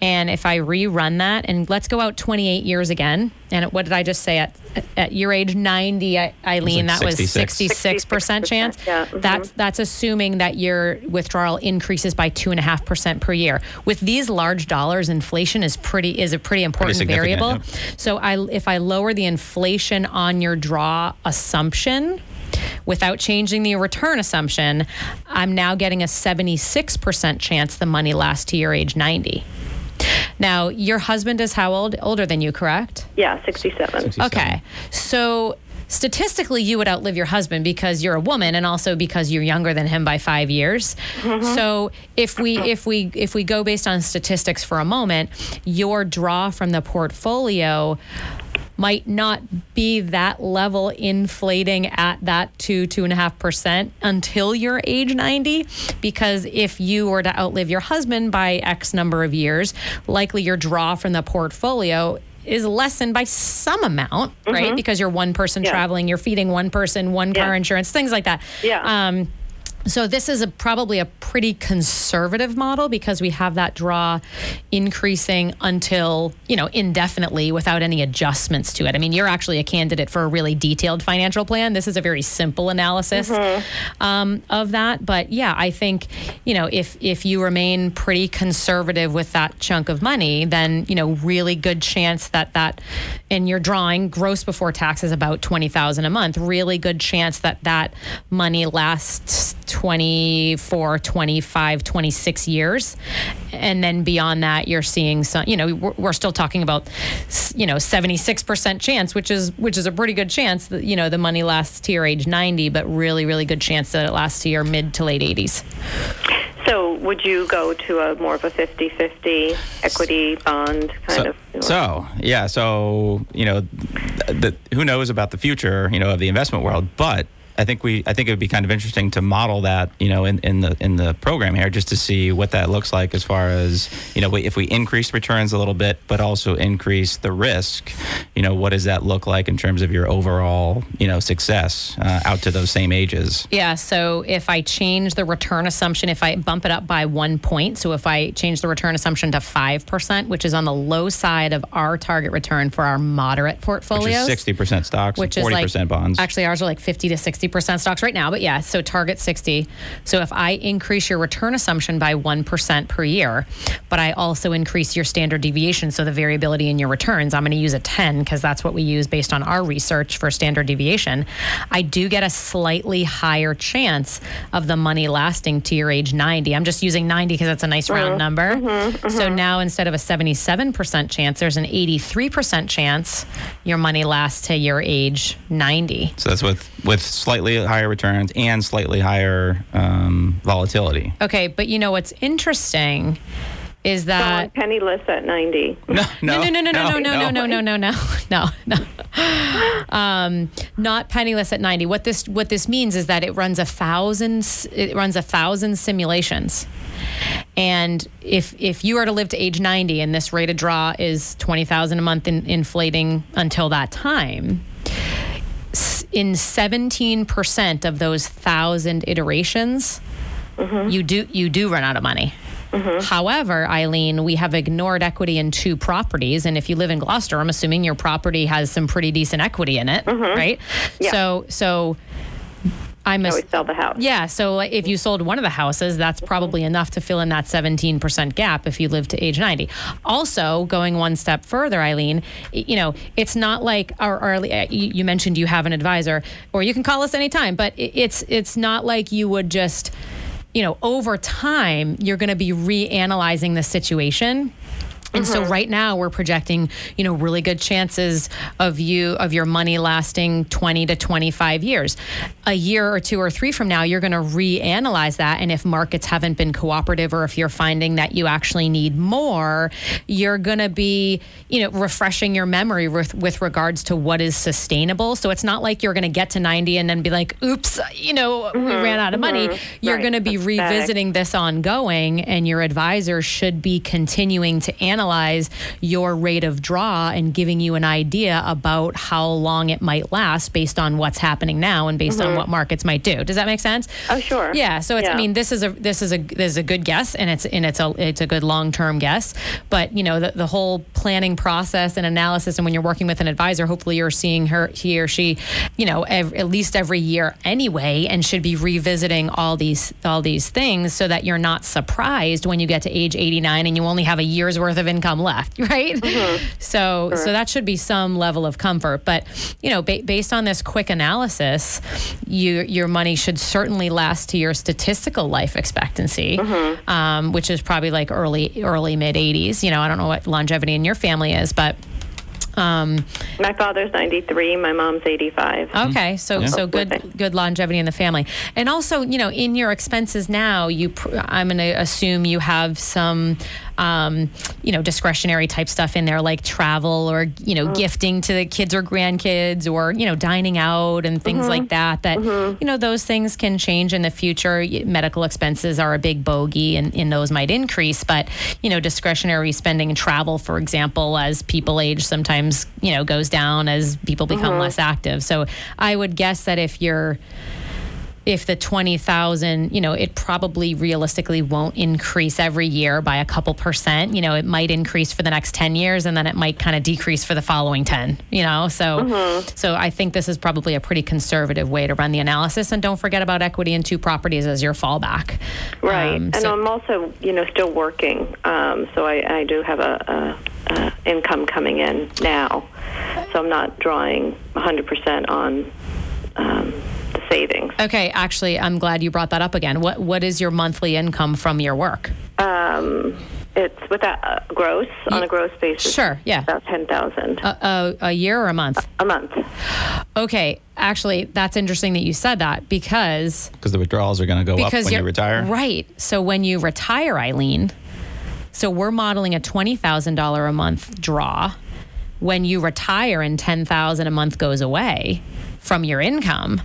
And if I rerun that, and let's go out 28 years again. And what did I just say? At, at your age 90, I- Eileen, like that was 66. 66% chance. Yeah, mhm. That's that's assuming that your withdrawal increases by two and a half percent per year. With these large dollars, inflation is pretty is a pretty important significant, variable. yep. So I if I lower the inflation on your draw assumption. Without changing the return assumption, I'm now getting a 76% chance the money lasts to your age 90. Now, your husband is how old? Older than you, correct? Yeah, 67. Okay. So statistically you would outlive your husband because you're a woman and also because you're younger than him by 5 years. Mm-hmm. So if we if we if we go based on statistics for a moment, your draw from the portfolio might not be that level inflating at that two two and a half percent until you're age 90 because if you were to outlive your husband by x number of years likely your draw from the portfolio is lessened by some amount right because you're one person Yeah. traveling you're feeding one person one car insurance things like that Yeah. um, so this is a, probably a pretty conservative model because we have that draw increasing until you know indefinitely without any adjustments to it. I mean, you're actually a candidate for a really detailed financial plan. This is a very simple analysis um, of that. But yeah, I think you know if if you remain pretty conservative with that chunk of money, then you know really good chance that that and you're drawing gross before taxes about twenty thousand a month. Really good chance that that money lasts 24 25 26 years and then beyond that you're seeing some you know we're, we're still talking about you know 76% chance which is which is a pretty good chance that you know the money lasts to your age 90 but really really good chance that it lasts to your mid to late 80s So would you go to a more of a 50-50 equity bond kind so, of? so yeah so you know the, who knows about the future you know of the investment world but I think we I think it would be kind of interesting to model that you know in, in the in the program here just to see what that looks like as far as you know if we increase returns a little bit but also increase the risk you know what does that look like in terms of your overall you know success uh, out to those same ages Yeah. So if I change the return assumption, if I bump it up by one point, so if I change the return assumption to 5%, which is on the low side of our target return for our moderate which portfolios. is 60% stocks which and 40% like bonds Actually, ours are like 50 to 60% stocks right now, but yeah, so target 60. So if I increase your return assumption by 1% per year, but I also increase your standard deviation, so the variability in your returns, I'm going to use a 10 because that's what we use based on our research for standard deviation. I do get a slightly higher chance of the money lasting to your age 90. I'm just using 90 because that's a nice round mm-hmm. number. Mm-hmm. Mm-hmm. So now instead of a 77% chance, there's an 83% chance your money lasts to your age 90. So that's with with slightly higher returns and slightly higher um, volatility. Okay, but you know what's interesting is So that penniless at 90. No, no, no, no, no, no, no, no, no, no, no, no, no, no. Um, not penniless at ninety. What this what this means is that it runs a thousand it runs a thousand simulations, and if if you are to live to age ninety and this rate of draw is twenty thousand a month in, inflating until that time, s- in seventeen percent of those thousand iterations, mm-hmm. you do you do run out of money. Mm-hmm. However, Eileen, we have ignored equity in two properties, and if you live in Gloucester, I'm assuming your property has some pretty decent equity in it, mm-hmm. right? Yeah. So, so I'm I ass- would sell the house. yeah. So if you sold one of the houses, that's probably enough to fill in that 17% gap if you live to age 90. Also, going one step further, Eileen, you know, it's not like our, our uh, you you mentioned you have an advisor, or you can call us anytime, but it's it's not like you would just, you know, over time you're going to be reanalyzing the situation. And so mm-hmm. right now we're projecting, you know, really good chances of you of your money lasting 20 to 25 years. A year or two or three from now you're going to reanalyze that and if markets haven't been cooperative or if you're finding that you actually need more, you're going to be, you know, refreshing your memory with with regards to what is sustainable. So it's not like you're going to get to 90 and then be like, "Oops, you know, we mm-hmm. ran out of money." Mm-hmm. You're Right. going to be That's revisiting this ongoing and your advisor should be continuing to analyze your rate of draw and giving you an idea about how long it might last based on what's happening now and based on mm-hmm. what markets might do. Does that make sense? Oh, sure. Yeah, so it's I mean this is a this is a this is a good guess and it's and it's a it's a good long-term guess, but you know the the whole planning process and analysis and when you're working with an advisor, hopefully you're seeing her he or she, you know, ev- at least every year anyway and should be revisiting all these all these things so that you're not surprised when you get to age 89 and you only have a year's worth of income left, right? So so that should be some level of comfort, but you know, ba- based on this quick analysis, you, your money should certainly last to your statistical life expectancy, um, which is probably like early early mid 80s. You know, I don't know what longevity in your family is, but Um, My father's 93, my mom's 85. Okay, so Yeah. so good good longevity in the family, and also you know in your expenses now, you pr- I'm going to assume you have some um, you know discretionary type stuff in there like travel or you know mm-hmm. gifting to the kids or grandkids or you know dining out and things like mm-hmm. that. That mm-hmm. you know those things can change in the future. Medical expenses are a big bogey, and, and those might increase, but you know discretionary spending and travel, for example, as people age, sometimes you know goes down as people become less active. So I would guess that if you're if the 20,000, you know, it probably realistically won't increase every year by a couple percent. You know, it might increase for the next 10 years and then it might kind of decrease for the following 10, you know? So so I think this is probably a pretty conservative way to run the analysis and don't forget about equity in two properties as your fallback. Right, Um, and so- I'm also, you know, still working, um, so I, I do have a, a, a income coming in now, so I'm not drawing 100% on um. Okay, actually, I'm glad you brought that up again. What what is your monthly income from your work? Um, it's without uh, gross on a gross basis. Sure, yeah. about 10,000 A, a, a year or a month? a month. Okay, actually, that's interesting that you said that because Because the withdrawals are going to go up because when you retire. Right. So when you retire, Eileen, so we're modeling a twenty thousand dollar a month draw. When you retire and ten thousand a month goes away from your income,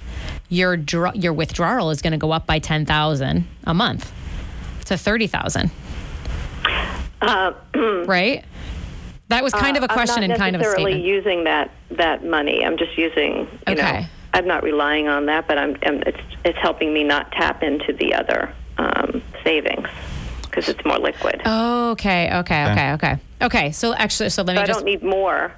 your draw, your withdrawal is going to go up by ten thousand a month to thirty thousand. right. That was kind of a question Uh, and kind of a necessarily statement. using that that money. I'm just using, you know, Okay. I'm not relying on that, but I'm, I'm it's it's helping me not tap into the other um, savings because it's more liquid. Okay, okay, okay, okay. Okay, so actually, so let so me I just. don't need more.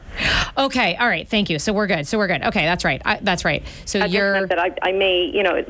Okay, all right, thank you. So we're good. So we're good. Okay, that's right. I, that's right. So I just you're. meant that I, I may, you know,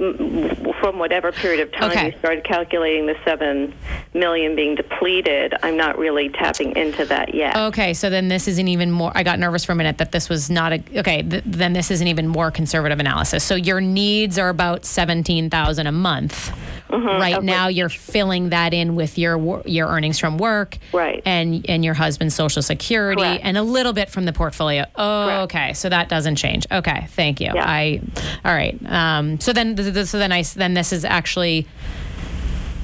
from whatever period of time Okay. you started calculating the seven million being depleted, I'm not really tapping into that yet. Okay, so then this isn't even more. I got nervous for a minute that this was not a. Okay, th- then this is an even more conservative analysis. So your needs are about seventeen thousand a month. Mm-hmm. Right now, you're filling that in with your your earnings from work, Right. and and your husband's social security, Correct. and a little bit from the portfolio. Oh, Correct. okay, so that doesn't change. Okay, thank you. Yeah. I, all right. Um, so then, th- th- so then I then this is actually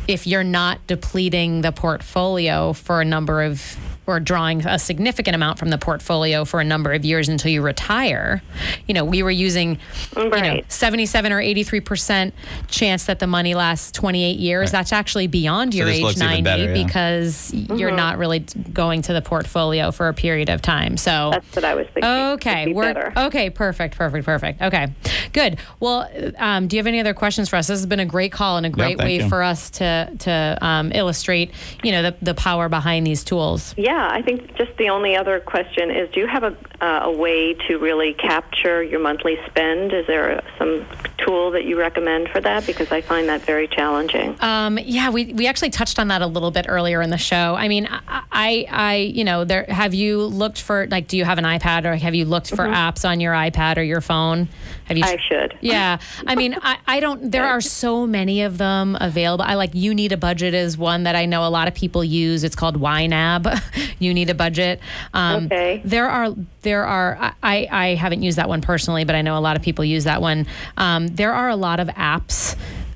if you're not depleting the portfolio for a number of or drawing a significant amount from the portfolio for a number of years until you retire. You know, we were using you know 77 or 83% chance that the money lasts 28 years. That's actually beyond So your age 90 better, yeah. because you're not really going to the portfolio for a period of time. So That's what I was thinking. Okay, be we're better. okay. Perfect, perfect, perfect. Okay, good. Well, um, do you have any other questions for us? This has been a great call and a great thank way you. for us to to um, illustrate, you know, the the power behind these tools. Yeah, I think just the only other question is do you have a, uh, a way to really capture your monthly spend? Is there some tool that you recommend for that? Because I find that very challenging. Um, yeah, we, we actually touched on that a little bit earlier in the show. I mean, I, I, I you know, there have you looked for like, do you have an iPad or have you looked for apps on your iPad or your phone? Have you? I should. Yeah, I mean, I, I don't. There are so many of them available. I like You Need a Budget is one that I know a lot of people use. It's called YNAB. you Need a Budget. Um, Okay. There are there are I I haven't used that one personally, but I know a lot of people use that one. Um, there are a lot of apps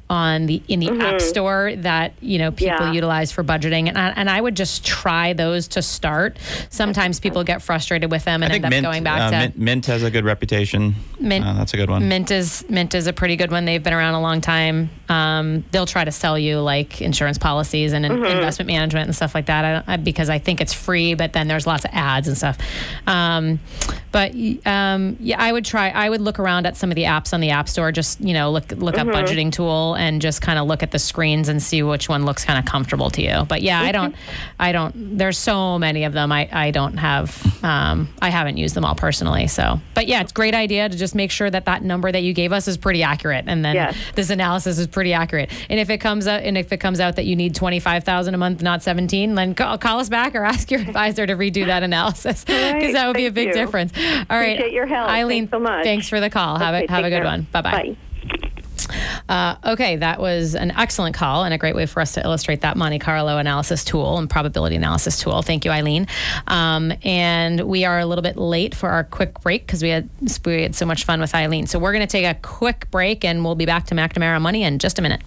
on the in the app store that you know people Mm-hmm. Yeah. utilize for budgeting and I, and I would just try those to start sometimes people get frustrated with them and I end up Mint, going back uh, to Mint, Mint has a good reputation. Mint- Uh, that's a good one. Mint is Mint is a pretty good one. They've been around a long time. Um, they'll try to sell you like insurance policies and in- investment management and stuff like that. I, I, because I think it's free, but then there's lots of ads and stuff. Um, but um, yeah, I would try. I would look around at some of the apps on the App Store. Just you know, look look up budgeting tool and just kind of look at the screens and see which one looks kind of comfortable to you. But yeah, I don't. I don't. There's so many of them. I I don't have. Um, I haven't used them all personally. So, but yeah, it's a great idea to just make sure that that number that you gave us is pretty accurate, and then Yes. this analysis is pretty accurate. And if it comes out, and if it comes out that you need twenty five thousand a month, not seventeen, then call, call us back or ask your advisor to redo that analysis because right, that would be a big you. difference. All right, Appreciate your help. Eileen, Thanks so much. Thanks for the call. Have a have a good care. one. Bye bye. Bye. Uh, okay, that was an excellent call and a great way for us to illustrate that Monte Carlo analysis tool and probability analysis tool. Thank you, Eileen. Um, and we are a little bit late for our quick break because we had we had so much fun with Eileen. So we're going to take a quick break and we'll be back to McNamara Money in just a minute.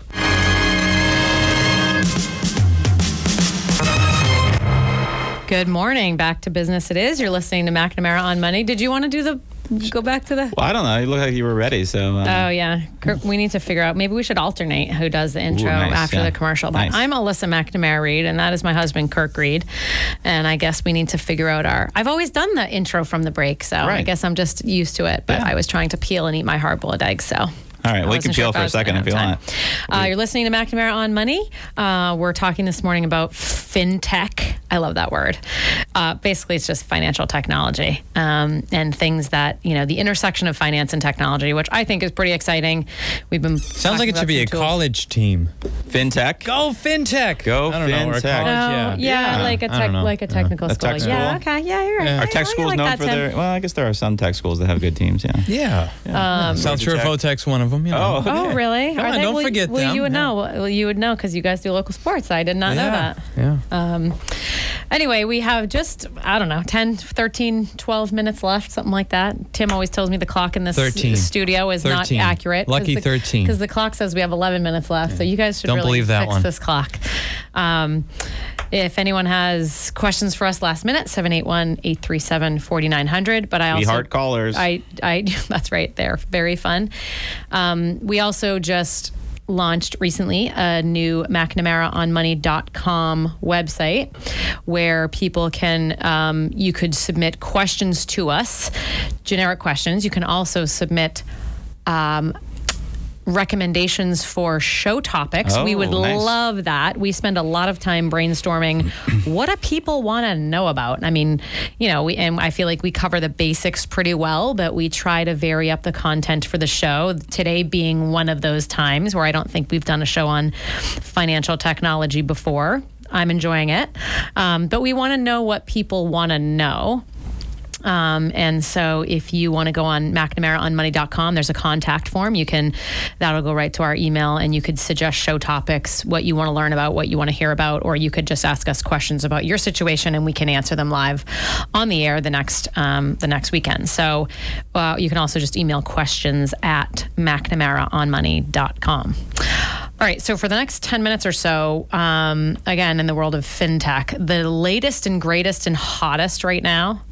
Good morning. Back to business it is. You're listening to McNamara on Money. Did you want to do the go back to the Well, I don't know. You look like you were ready. So. Uh, Oh yeah, Kirk, we need to figure out. Maybe we should alternate who does the intro nice, after yeah. the commercial. But Nice. I'm Alyssa McNamara Reed, and that is my husband Kirk Reed. And I guess we need to figure out our. I've always done the intro from the break, so I guess I'm just used to it. But Yeah. I was trying to peel and eat my hard boiled eggs, so. All right, I we can sure peel if for a second if you time. want. Uh, you're listening to McNamara on Money. Uh, we're talking this morning about fintech. I love that word. Uh, basically, it's just financial technology um, and things that you know the intersection of finance and technology, which I think is pretty exciting. We've been Sounds like it should be a college team. FinTech. Go fintech. Go I don't know, or a fintech. college, Oh, yeah. yeah, like a I tech, like a technical A school. tech Yeah, okay, yeah, you're right. Yeah. Are tech I schools like known for Tim. their? Well, I guess there are some tech schools that have good teams. Yeah. Yeah. Um, South Shore Tech. Votech's one of them. You know. Oh, Oh, really? Come Are on, they? don't well, forget well, them. you would Yeah. know. Well, you would know because you guys do local sports. I did not know that. Yeah. Um, anyway, we have just, I don't know, 10, 13, 12 minutes left, something like that. Tim always tells me the clock in this 13. studio is 13. not accurate. Lucky 13. Because the clock says we have 11 minutes left. So you guys should Don't really believe that fix one. this clock. Um, if anyone has questions for us last minute, 781 837 4900. But I We also. heart callers. I, I, that's right. They're very fun. Um, we also just launched recently a new McNamaraOnMoney.com website where people can, um, you could submit questions to us, generic questions. You can also submit. Um, recommendations for show topics. we Oh, would nice. love that. We spend a lot of time brainstorming what do people want to know about. I mean, you know, we and I feel like we cover the basics pretty well, but we try to vary up the content for the show. Today being one of those times where I don't think we've done a show on financial technology before. I'm enjoying it. Um, but we want to know what people want to know. Um, and so if you want to go on McNamaraOnMoney.com, there's a contact form. You can, that'll go right to our email and you could suggest show topics, what you want to learn about, what you want to hear about, or you could just ask us questions about your situation and we can answer them live on the air the next, um, the next weekend. So uh, you can also just email questions at McNamaraOnMoney.com. All right, so for the next 10 minutes or so, um, again, in the world of fintech, the latest and greatest and hottest right now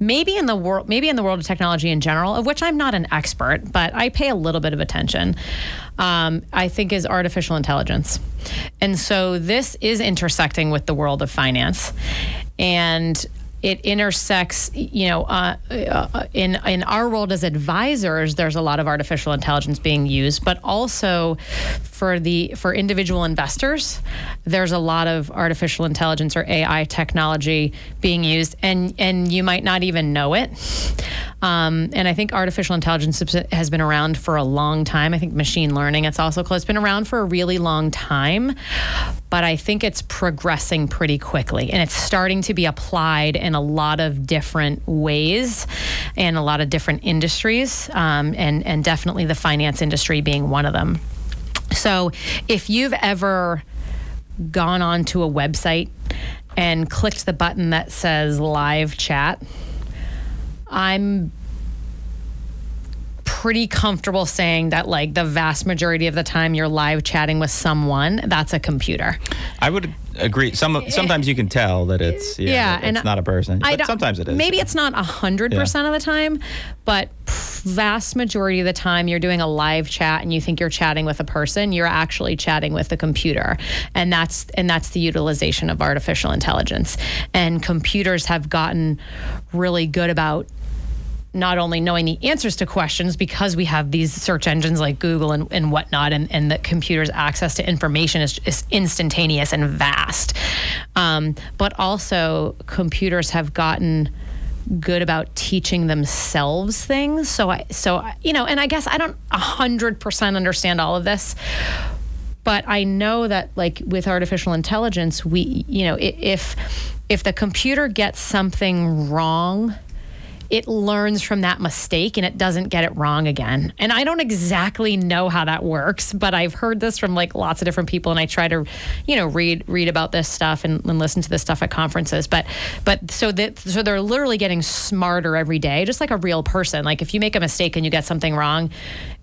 maybe in the world maybe in the world of technology in general of which i'm not an expert but i pay a little bit of attention um, i think is artificial intelligence. And so this is intersecting with the world of finance. And it intersects, you know, uh, uh, in in our world as advisors. There's a lot of artificial intelligence being used, but also for the for individual investors, there's a lot of artificial intelligence or AI technology being used, and and you might not even know it. Um, and I think artificial intelligence has been around for a long time. I think machine learning, it's also close, It's been around for a really long time, but I think it's progressing pretty quickly and it's starting to be applied in a lot of different ways and a lot of different industries, um, and, and definitely the finance industry being one of them. So if you've ever gone onto a website and clicked the button that says live chat, I'm pretty comfortable saying that like the vast majority of the time you're live chatting with someone, that's a computer. I would agree. Some eh. sometimes you can tell that it's yeah, Yeah, that and it's not a person. I But sometimes it is. Maybe it's not hundred percent of the time, but vast majority of the time you're doing a live chat and you think you're chatting with a person, you're actually chatting with a computer, and that's and that's the utilization of artificial intelligence. And computers have gotten really good about not only knowing the answers to questions because we have these search engines like Google and, and whatnot, and, and the computer's access to information is, is instantaneous and vast. Um, but also, computers have gotten good about teaching themselves things. So I, so I, you know, and I guess I don't hundred percent understand all of this, but I know that like with artificial intelligence, we, you know, if if the computer gets something wrong it learns from that mistake and it doesn't get it wrong again. And I don't exactly know how that works, but I've heard this from like lots of different people, and I try to, you know, read read about this stuff and, and listen to this stuff at conferences. But but so that so they're literally getting smarter every day, just like a real person. Like if you make a mistake and you get something wrong,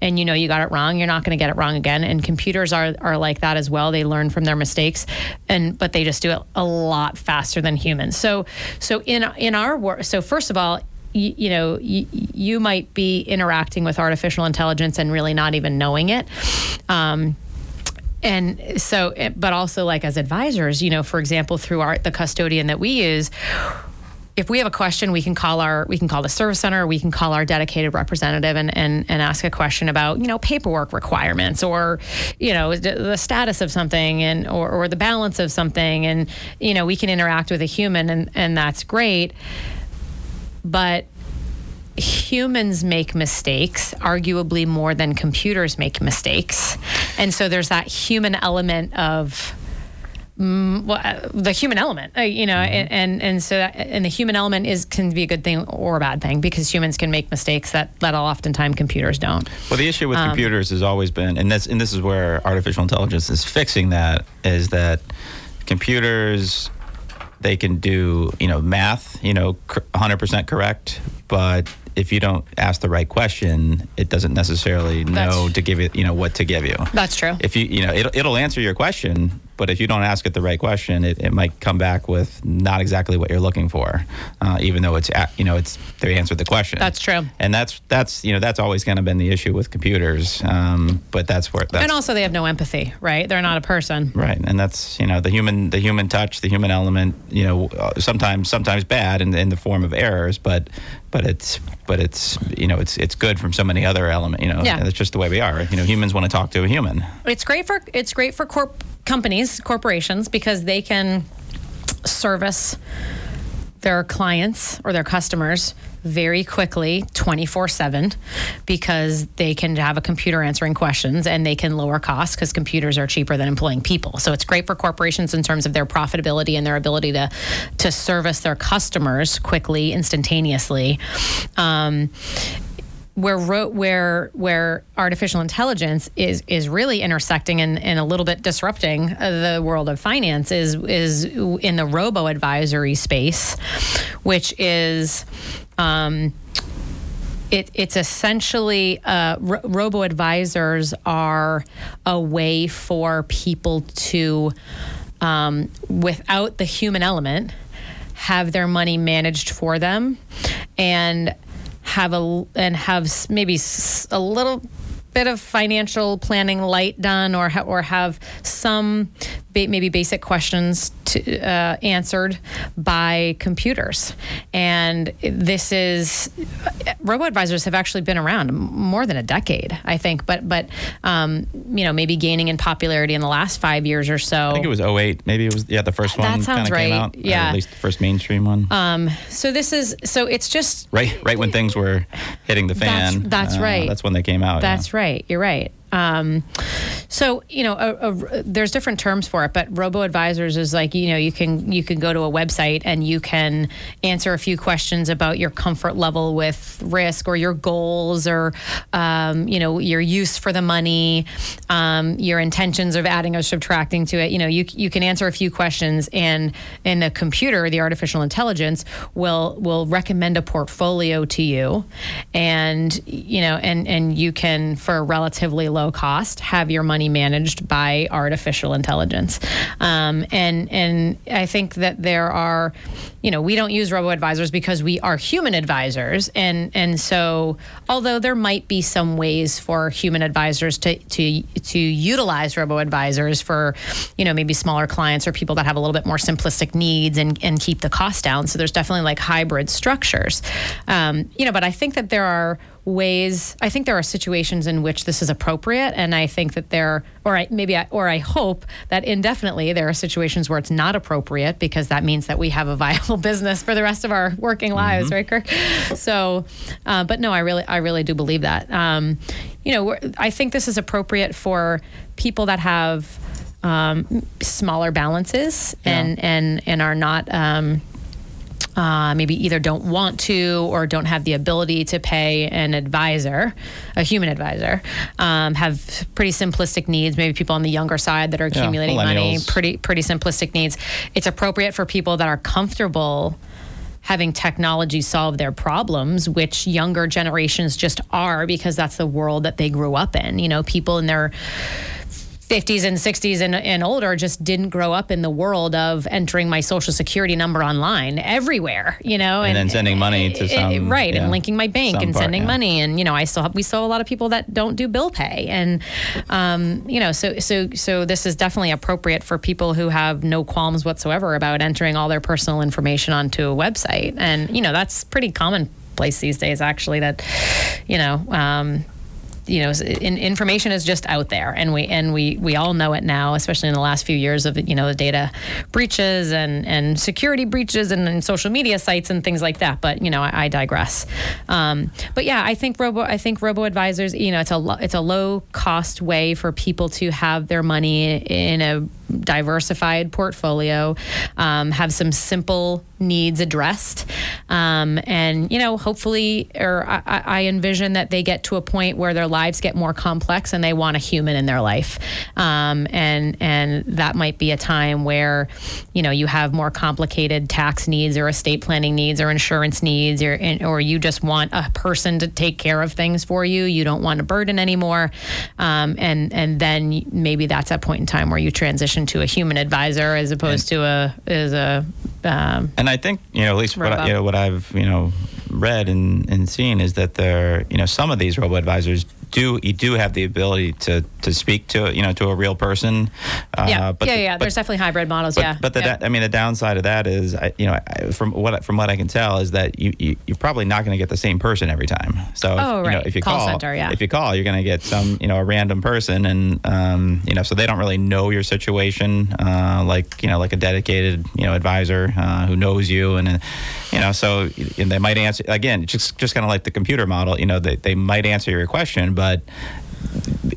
and you know you got it wrong, you're not to get it wrong again. And computers are are like that as well. They learn from their mistakes, and but they just do it a lot faster than humans. So so in in our work, so first of all you, you know, you, you, might be interacting with artificial intelligence and really not even knowing it. Um, and so, but also like as advisors, you know, for example, through our the custodian that we use, if we have a question, we can call our we can call the service center, we can call our dedicated representative and and, and ask a question about you know paperwork requirements or you know the status of something and or, or the balance of something, and you know we can interact with a human and and that's great but humans make mistakes, arguably more than computers make mistakes. And so there's that human element of mm, well, uh, the human element, uh, you know, mm-hmm. and, and, and so that, and the human element is can be a good thing or a bad thing because humans can make mistakes that that oftentimes computers don't. Well, the issue with um, computers has always been, and this and this is where artificial intelligence is fixing that, is that computers they can do you know math you know 100% correct but if you don't ask the right question, it doesn't necessarily know That's, to give it, you know, what to give you. That's true. If you, you know, it'll, it'll answer your question, but if you don't ask it the right question, it, it might come back with not exactly what you're looking for, uh, even though it's you know it's they answered the question. That's true. And that's that's you know that's always kind of been the issue with computers. Um, but that's where that's, and also they have no empathy, right? They're not a person, right? And that's you know the human the human touch, the human element. You know, uh, sometimes sometimes bad in, in the form of errors, but but it's but it's you know it's it's good from so many other elements. You know, yeah. it's just the way we are. You know, humans want to talk to a human. It's great for it's great for corp companies, corporations, because they can service their clients or their customers very quickly 24 7 because they can have a computer answering questions and they can lower costs because computers are cheaper than employing people. So it's great for corporations in terms of their profitability and their ability to to service their customers quickly instantaneously. Um, where where where artificial intelligence is is really intersecting and, and a little bit disrupting the world of finance is is in the robo advisory space, which is. Um, it, it's essentially uh, ro- robo advisors are a way for people to, um, without the human element, have their money managed for them and have a and have maybe a little bit of financial planning light done or ha- or have some ba- maybe basic questions to, uh, answered by computers. And this is robo advisors have actually been around more than a decade, I think, but but um, you know maybe gaining in popularity in the last five years or so. I think it was 08. Maybe it was yeah the first one. That sounds right. Came out, yeah, at least the first mainstream one. Um, so this is so it's just right right when things were hitting the fan. That's, that's uh, right. That's when they came out. That's yeah. right. You're right. Um, so you know, a, a, there's different terms for it, but robo advisors is like you know you can you can go to a website and you can answer a few questions about your comfort level with risk or your goals or um, you know your use for the money, um, your intentions of adding or subtracting to it. You know, you you can answer a few questions and and the computer, the artificial intelligence, will will recommend a portfolio to you, and you know and and you can for a relatively low cost have your money managed by artificial intelligence. Um, and and I think that there are, you know, we don't use robo advisors because we are human advisors, and and so although there might be some ways for human advisors to to to utilize robo advisors for, you know, maybe smaller clients or people that have a little bit more simplistic needs and and keep the cost down. So there's definitely like hybrid structures, um, you know. But I think that there are ways i think there are situations in which this is appropriate and i think that there or I, maybe I, or i hope that indefinitely there are situations where it's not appropriate because that means that we have a viable business for the rest of our working mm-hmm. lives right kirk so uh, but no i really i really do believe that um, you know i think this is appropriate for people that have um, smaller balances and yeah. and and are not um, uh, maybe either don't want to or don't have the ability to pay an advisor, a human advisor, um, have pretty simplistic needs. Maybe people on the younger side that are Yeah, accumulating money, pretty pretty simplistic needs. It's appropriate for people that are comfortable having technology solve their problems, which younger generations just are because that's the world that they grew up in. You know, people in their 50s and 60s and, and older just didn't grow up in the world of entering my social security number online everywhere, you know, And then sending money to eh, some- right, yeah, and linking my bank and part, sending yeah. money, and you know, I still have, we still have a lot of people that don't do bill pay, and um, you know, so so so this is definitely appropriate for people who have no qualms whatsoever about entering all their personal information onto a website, and you know, that's pretty commonplace these days, actually. That you know. Um, you know, in, information is just out there, and we and we we all know it now, especially in the last few years of you know the data breaches and and security breaches and, and social media sites and things like that. But you know, I, I digress. Um, but yeah, I think robo I think robo advisors, you know, it's a lo- it's a low cost way for people to have their money in a diversified portfolio, um, have some simple needs addressed, um, and you know, hopefully, or I, I envision that they get to a point where their lives get more complex and they want a human in their life, um, and and that might be a time where, you know, you have more complicated tax needs or estate planning needs or insurance needs, or or you just want a person to take care of things for you. You don't want a burden anymore, um, and and then maybe that's a point in time where you transition to a human advisor as opposed to a as a um, And I think you know at least what I, you know what I've you know read and, and seen is that there you know some of these robo advisors do you do have the ability to to speak to you know to a real person. Uh, yeah, but yeah, the- yeah. but- There's definitely hybrid models. But, yeah, but the yeah. da- I mean the downside of that is I, you know I, from what from what I can tell is that you, you you're probably not going to get the same person every time. So if, Oh, you know, if you Call call center, yeah. if you call you're going to get some you know a random person and um, you know so they don't really know your situation uh, like you know like a dedicated you know advisor uh, who knows you and uh, you know so and they might answer again just just kind of like the computer model you know they, they might answer your question but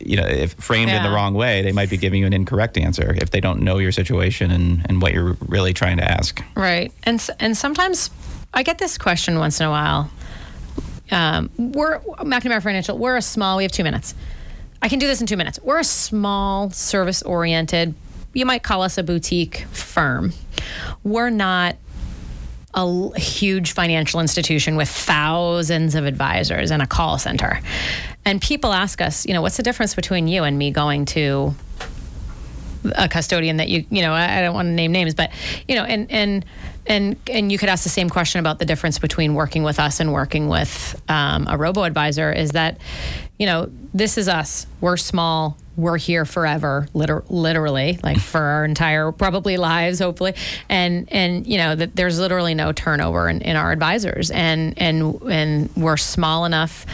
you know, if framed in the wrong way, they might be giving you an incorrect answer if they don't know your situation and, and what you're really trying to ask. Right. And and sometimes I get this question once in a while. Um, we're McNamara Financial. We're a small. We have two minutes. I can do this in two minutes. We're a small, service oriented. You might call us a boutique firm. We're not a huge financial institution with thousands of advisors and a call center. And people ask us, you know, what's the difference between you and me going to a custodian that you you know I I don't want to name names but you know and and and and you could ask the same question about the difference between working with us and working with um, a robo advisor is that you know this is us we're small we're here forever liter- literally like for our entire probably lives hopefully. And and you know that there's literally no turnover in, in our advisors. And and and we're small enough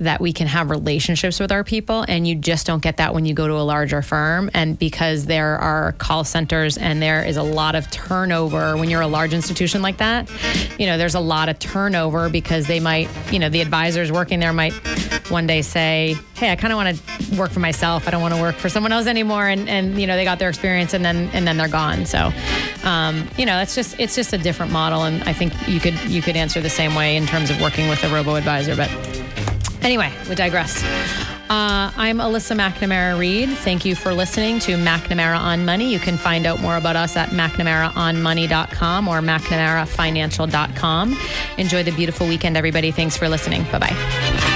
that we can have relationships with our people and you just don't get that when you go to a larger firm. And because there are call centers and there is a lot of turnover when you're a large institution like that you know there's a lot of turnover because they might you know the advisors working there might one day say hey i kind of want to work for myself. I don't want to work for someone else anymore. And and you know they got their experience and then and then they're gone. So um, you know it's just it's just a different model and i think you could you could answer the same way in terms of working with a robo advisor but Anyway, we digress. Uh, I'm Alyssa McNamara Reed. Thank you for listening to McNamara on Money. You can find out more about us at McNamaraOnMoney.com or McNamaraFinancial.com. Enjoy the beautiful weekend, everybody. Thanks for listening. Bye bye.